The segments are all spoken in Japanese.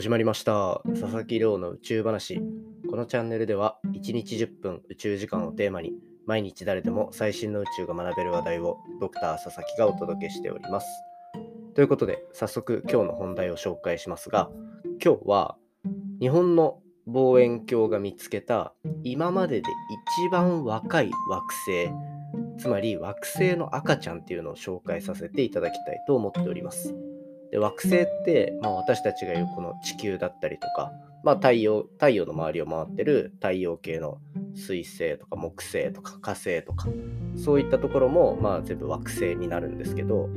始まりました。佐々木亮の宇宙話。このチャンネルでは1日10分宇宙時間をテーマに毎日誰でも最新の宇宙が学べる話題をドクター佐々木がお届けしております。ということで早速今日の本題を紹介しますが今日は日本の望遠鏡が見つけた今までで一番若い惑星つまり惑星の赤ちゃんっていうのを紹介させていただきたいと思っております。で惑星って、まあ、私たちがいるこの地球だったりとか、まあ、太陽太陽の周りを回ってる太陽系の水星とか木星とか火星とかそういったところも、まあ、全部惑星になるんですけど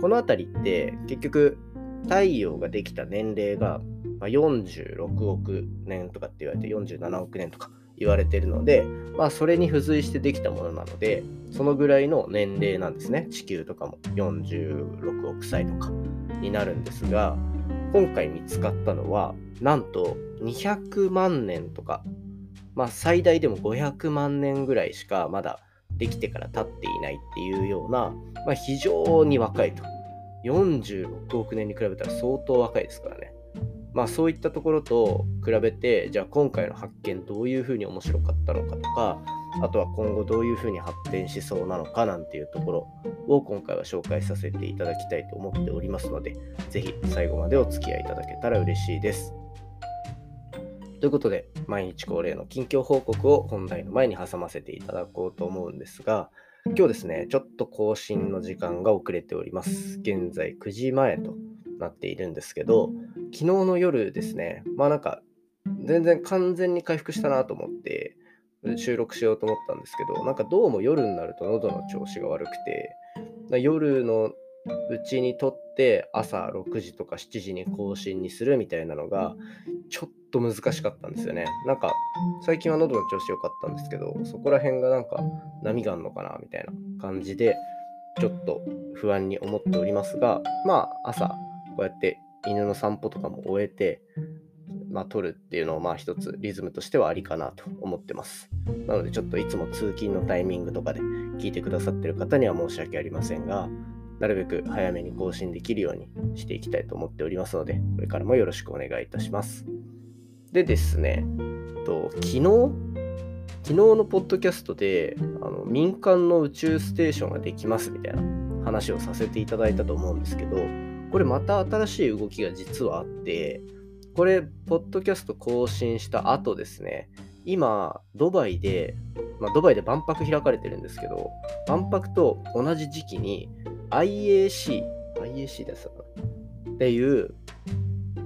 この辺りって結局太陽ができた年齢が46億年とかって言われて47億年とか言われてるので、まあ、それに付随してできたものなのでそのぐらいの年齢なんですね。地球とかも46億歳とかになるんですが今回見つかったのはなんと200万年とか、まあ、最大でも500万年ぐらいしかまだできてから経っていないっていうような、まあ、非常に若いと。46億年に比べたら相当若いですからね。まあそういったところと比べてじゃあ今回の発見どういうふうに面白かったのかとかあとは今後どういうふうに発展しそうなのかなんていうところを今回は紹介させていただきたいと思っておりますので是非最後までお付き合いいただけたら嬉しいです。ということで毎日恒例の近況報告を本題の前に挟ませていただこうと思うんですが今日ですねちょっと更新の時間が遅れております。現在9時前となっているんですけど昨日の夜ですね。まあなんか全然完全に回復したなと思って収録しようと思ったんですけどなんかどうも夜になると喉の調子が悪くて夜のうちにとって朝6時とか7時に更新にするみたいなのがちょっと難しかったんですよね。なんか最近は喉の調子良かったんですけどそこら辺がなんか波があるのかなみたいな感じでちょっと不安に思っておりますがまあ朝こうやって犬の散歩とかも終えてまあ、取るっていうのをまあ一つリズムとしてはありかなと思ってます。なのでちょっといつも通勤のタイミングとかで聞いてくださってる方には申し訳ありませんが、なるべく早めに更新できるようにしていきたいと思っておりますので、これからもよろしくお願いいたします。でですね、と昨日昨日のポッドキャストであの民間の宇宙ステーションができますみたいな話をさせていただいたと思うんですけど、これまた新しい動きが実はあって、これ、ポッドキャスト更新した後ですね、今、ドバイで、まあ、ドバイで万博開かれてるんですけど、万博と同じ時期に IAC、IAC ですっていう、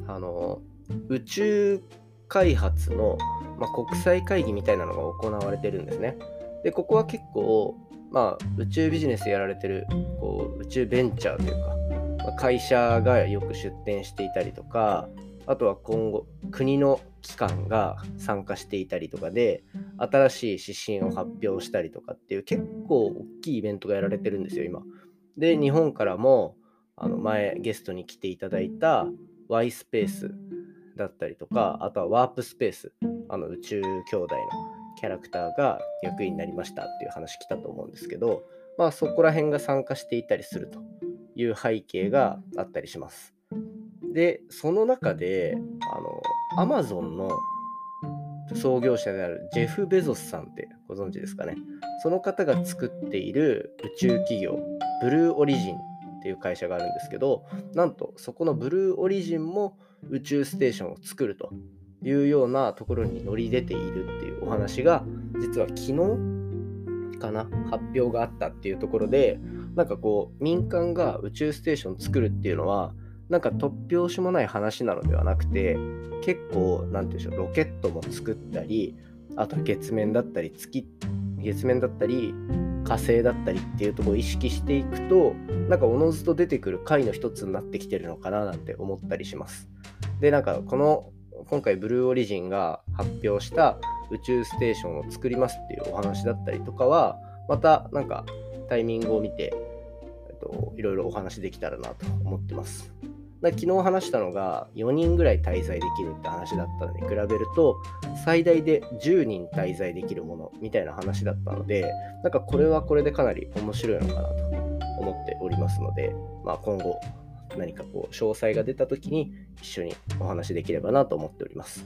あの、宇宙開発の、まあ、国際会議みたいなのが行われてるんですね。で、ここは結構、まあ、宇宙ビジネスやられてるこう宇宙ベンチャーというか、会社がよく出展していたりとか、あとは今後国の機関が参加していたりとかで新しい指針を発表したりとかっていう結構大きいイベントがやられてるんですよ今。で日本からもあの前ゲストに来ていただいた Y スペースだったりとかあとはワープスペースあの宇宙兄弟のキャラクターが役員になりましたっていう話来たと思うんですけどまあそこら辺が参加していたりするという背景があったりします。で、その中で、あの、アマゾンの創業者であるジェフ・ベゾスさんってご存知ですかね。その方が作っている宇宙企業、ブルーオリジンっていう会社があるんですけど、なんとそこのブルーオリジンも宇宙ステーションを作るというようなところに乗り出ているっていうお話が、実は昨日かな、発表があったっていうところで、なんかこう、民間が宇宙ステーション作るっていうのは、なんか突拍子もない話なのではなくて結構何て言うんでしょうロケットも作ったりあと月面だったり月月面だったり火星だったりっていうところを意識していくとなんかおのずと出てくる回の一つになってきてるのかななんて思ったりします。でなんかこの今回ブルーオリジンが発表した宇宙ステーションを作りますっていうお話だったりとかはまたなんかタイミングを見て、と、いろいろお話できたらなと思ってます昨日話したのが4人ぐらい滞在できるって話だったのに比べると最大で10人滞在できるものみたいな話だったのでなんかこれはこれでかなり面白いのかなと思っておりますので、まあ、今後何かこう詳細が出た時に一緒にお話できればなと思っております。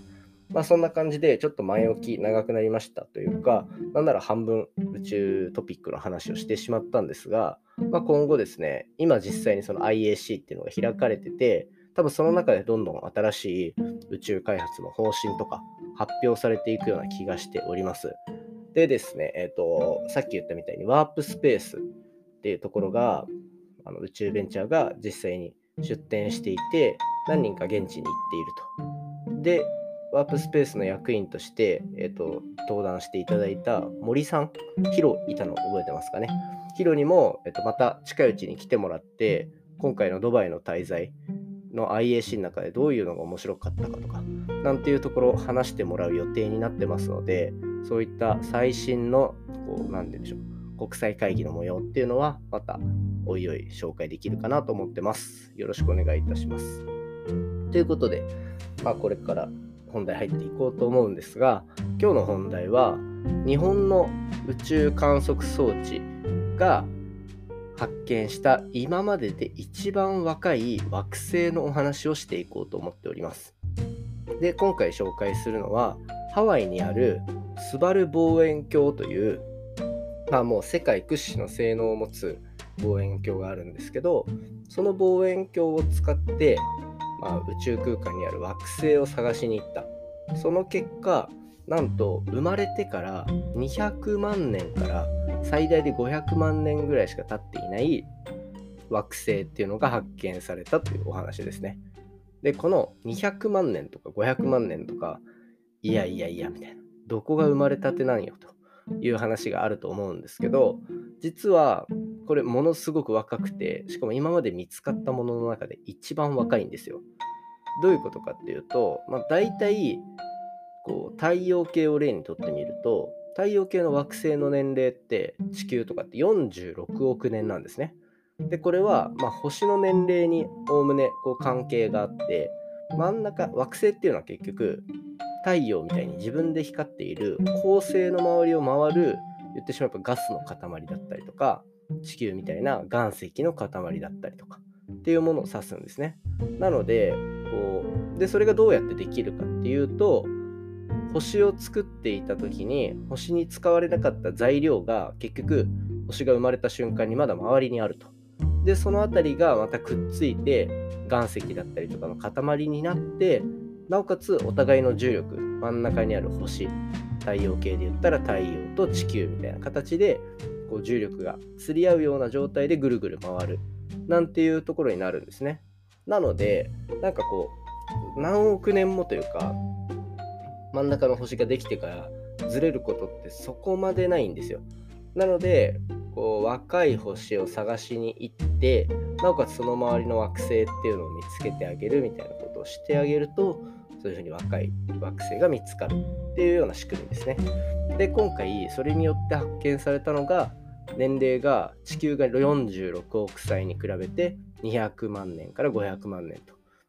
まあそんな感じでちょっと前置き長くなりましたというか、なんなら半分宇宙トピックの話をしてしまったんですが、まあ、今後ですね、今実際にその IAC っていうのが開かれてて、多分その中でどんどん新しい宇宙開発の方針とか発表されていくような気がしております。でですね、えっ、ー、と、さっき言ったみたいにワープスペースっていうところが、あの宇宙ベンチャーが実際に出展していて、何人か現地に行っていると。で、ワープスペースの役員として、えーと、登壇していただいた森さん、ヒロいたの覚えてますかね？ヒロにも、えーと、また近いうちに来てもらって、今回のドバイの滞在の IAC の中でどういうのが面白かったかとか、なんていうところを話してもらう予定になってますので、そういった最新の、こう、なんて言うんでしょう、国際会議の模様っていうのは、また、おいおい紹介できるかなと思ってます。よろしくお願いいたします。ということで、まあ、これから本題入っていこうと思うんですが今日の本題は日本の宇宙観測装置が発見した今までで一番若い惑星のお話をしていこうと思っております。で今回紹介するのはハワイにあるスバル望遠鏡というまあもう世界屈指の性能を持つ望遠鏡があるんですけどその望遠鏡を使ってまあ、宇宙空間にある惑星を探しに行った。その結果なんと生まれてから200万年から最大で500万年ぐらいしか経っていない惑星っていうのが発見されたというお話ですね。で、この200万年とか500万年とか、いやいやいやみたいな、どこが生まれたてなんよと。いう話があると思うんですけど、実はこれものすごく若くて、しかも今まで見つかったものの中で一番若いんですよ。どういうことかっていうと、まあ、大体こう太陽系を例にとってみると太陽系の惑星の年齢って地球とかって46億年なんですね。でこれは、まあ、星の年齢におおむねこう関係があって真ん中惑星っていうのは結局太陽みたいに自分で光っている恒星の周りを回る言ってしまえばガスの塊だったりとか地球みたいな岩石の塊だったりとかっていうものを指すんですね。なのでこうでそれがどうやってできるかっていうと星を作っていた時に星に使われなかった材料が結局星が生まれた瞬間にまだ周りにあると。でその辺りがまたくっついて岩石だったりとかの塊になってなおかつお互いの重力真ん中にある星太陽系で言ったら太陽と地球みたいな形でこう重力が釣り合うような状態でぐるぐる回るなんていうところになるんですね。なのでなんかこう何億年もというか真ん中の星ができてからずれることってそこまでないんですよ。なのでこう若い星を探しに行ってなおかつその周りの惑星っていうのを見つけてあげるみたいなことをしてあげるとそういうふうに若い惑星が見つかるっていうような仕組みですね。で今回それによって発見されたのが年齢が地球が46億歳に比べて200万年から500万年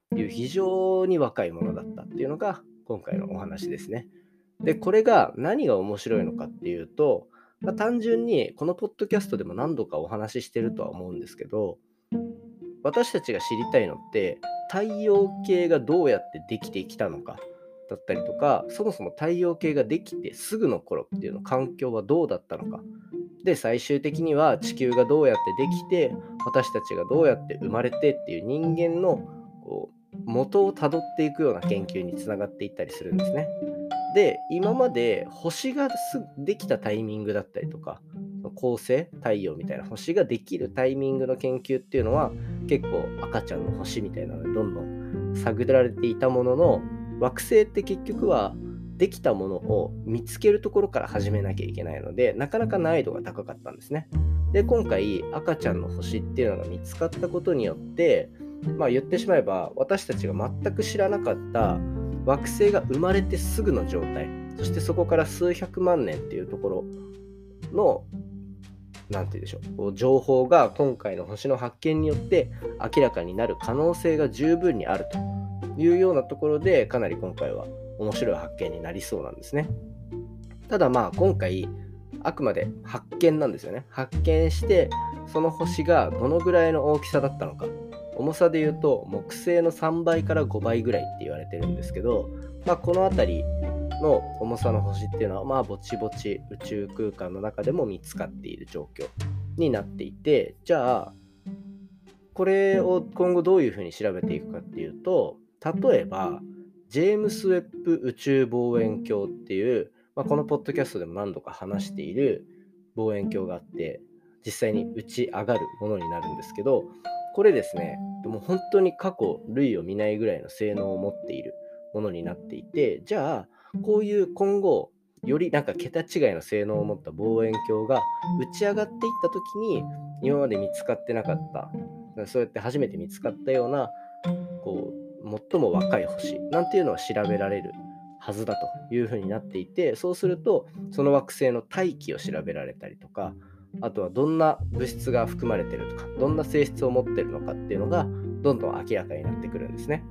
という非常に若いものだったっていうのが今回のお話ですね。で、これが何が面白いのかっていうと、まあ、単純にこのポッドキャストでも何度かお話ししてるとは思うんですけど、私たちが知りたいのって太陽系がどうやってできてきたのかだったりとかそもそも太陽系ができてすぐの頃っていうの環境はどうだったのかで最終的には地球がどうやってできて私たちがどうやって生まれてっていう人間のこう元をたどっていくような研究につながっていったりするんですね。で今まで星ができたタイミングだったりとか恒星太陽みたいな星ができるタイミングの研究っていうのは結構赤ちゃんの星みたいなのでどんどん探られていたものの惑星って結局はできたものを見つけるところから始めなきゃいけないので、なかなか難易度が高かったんですね。で、今回赤ちゃんの星っていうのが見つかったことによって、まあ言ってしまえば私たちが全く知らなかった惑星が生まれてすぐの状態、そしてそこから数百万年っていうところの何て言うでしょう情報が今回の星の発見によって明らかになる可能性が十分にあるというようなところでかなり今回は面白い発見になりそうなんですね。ただまあ今回あくまで発見なんですよね。発見してその星がどのぐらいの大きさだったのか重さで言うと木星の3倍から5倍ぐらいって言われてるんですけど、まあ、この辺りの重さの星っていうのはまあぼちぼち宇宙空間の中でも見つかっている状況になっていてじゃあこれを今後どういうふうに調べていくかっていうと例えばジェームス・ウェッブ宇宙望遠鏡っていう、まあ、このポッドキャストでも何度か話している望遠鏡があって実際に打ち上がるものになるんですけどこれですねもう本当に過去類を見ないぐらいの性能を持っているものになっていてじゃあこういう今後よりなんか桁違いの性能を持った望遠鏡が打ち上がっていった時に今まで見つかってなかったそうやって初めて見つかったようなこう最も若い星なんていうのは調べられるはずだというふうになっていてそうするとその惑星の大気を調べられたりとかあとはどんな物質が含まれてるとかどんな性質を持ってるのかっていうのがどんどん明らかになってくるんですね。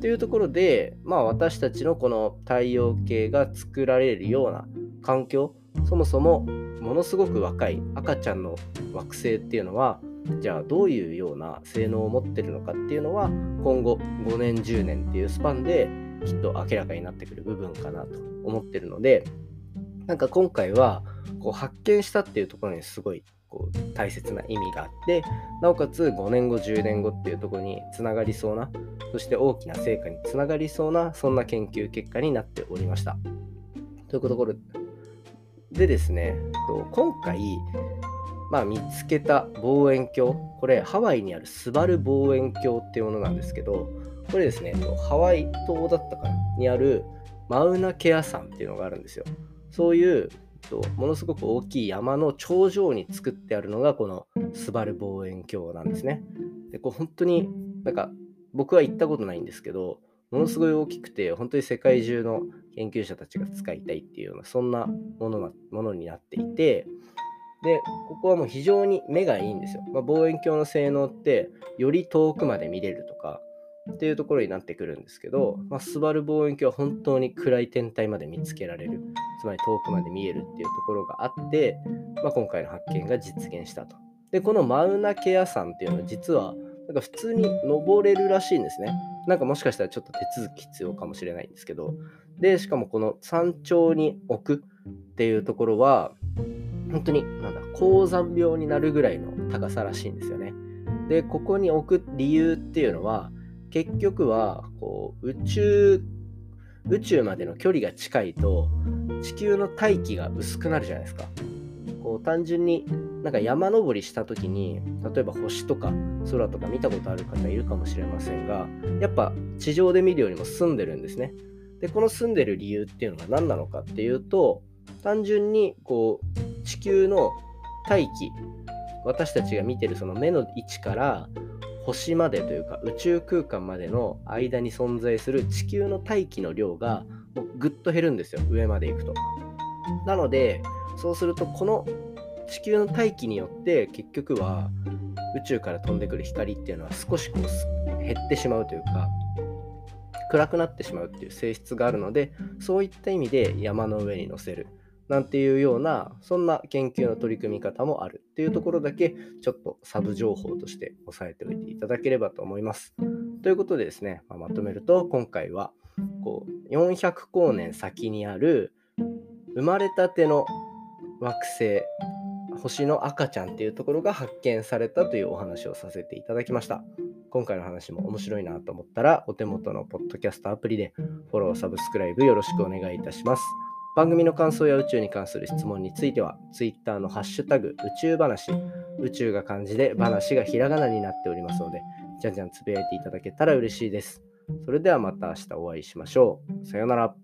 というところで、まあ、私たちのこの太陽系が作られるような環境そもそもものすごく若い赤ちゃんの惑星っていうのはじゃあどういうような性能を持ってるのかっていうのは今後5年10年っていうスパンできっと明らかになってくる部分かなと思ってるのでなんか今回はこう発見したっていうところにすごいこう大切な意味があってなおかつ5年後10年後っていうところにつながりそうなそして大きな成果につながりそうなそんな研究結果になっておりました。というところでですね今回まあ、見つけた望遠鏡これハワイにあるスバル望遠鏡っていうものなんですけどこれですねハワイ島だったかにあるマウナケア山っていうのがあるんですよ。そういうとものすごく大きい山の頂上に作ってあるのがこのスバル望遠鏡なんですね。でこう本当になんか僕は行ったことないんですけどものすごい大きくて本当に世界中の研究者たちが使いたいっていうようなそんなものなものになっていてでここはもう非常に目がいいんですよ。まあ、望遠鏡の性能ってより遠くまで見れるとかっていうところになってくるんですけど、まあ、スバル望遠鏡は本当に暗い天体まで見つけられるつまり遠くまで見えるっていうところがあって、まあ、今回の発見が実現したと。でこのマウナケア山っていうのは実はなんか普通に登れるらしいんですね。なんかもしかしたらちょっと手続き必要かもしれないんですけど。で、しかもこの山頂に置くっていうところは、本当になんだ高山病になるぐらいの高さらしいんですよね。で、ここに置く理由っていうのは、結局はこう宇宙宇宙までの距離が近いと地球の大気が薄くなるじゃないですか。こう単純になんか山登りした時に例えば星とか空とか見たことある方いるかもしれませんがやっぱ地上で見るよりも住んでるんですね。でこの住んでる理由っていうのが何なのかっていうと単純にこう地球の大気私たちが見てるその目の位置から星までというか宇宙空間までの間に存在する地球の大気の量がもうぐっと減るんですよ上まで行くと。なのでそうするとこの地球の大気によって結局は宇宙から飛んでくる光っていうのは少しこう減ってしまうというか暗くなってしまうっていう性質があるのでそういった意味で山の上に乗せるなんていうようなそんな研究の取り組み方もあるっていうところだけちょっとサブ情報として押さえておいていただければと思います。ということでですね、まあ、まとめると今回はこう400光年先にある生まれたての惑星星の赤ちゃんっていうところが発見されたというお話をさせていただきました。今回の話も面白いなと思ったらお手元のポッドキャストアプリでフォロー、サブスクライブよろしくお願いいたします。番組の感想や宇宙に関する質問については、Twitter のハッシュタグ宇宙話、宇宙が漢字で話がひらがなになっておりますので、じゃんじゃんつぶやいていただけたら嬉しいです。それではまた明日お会いしましょう。さようなら。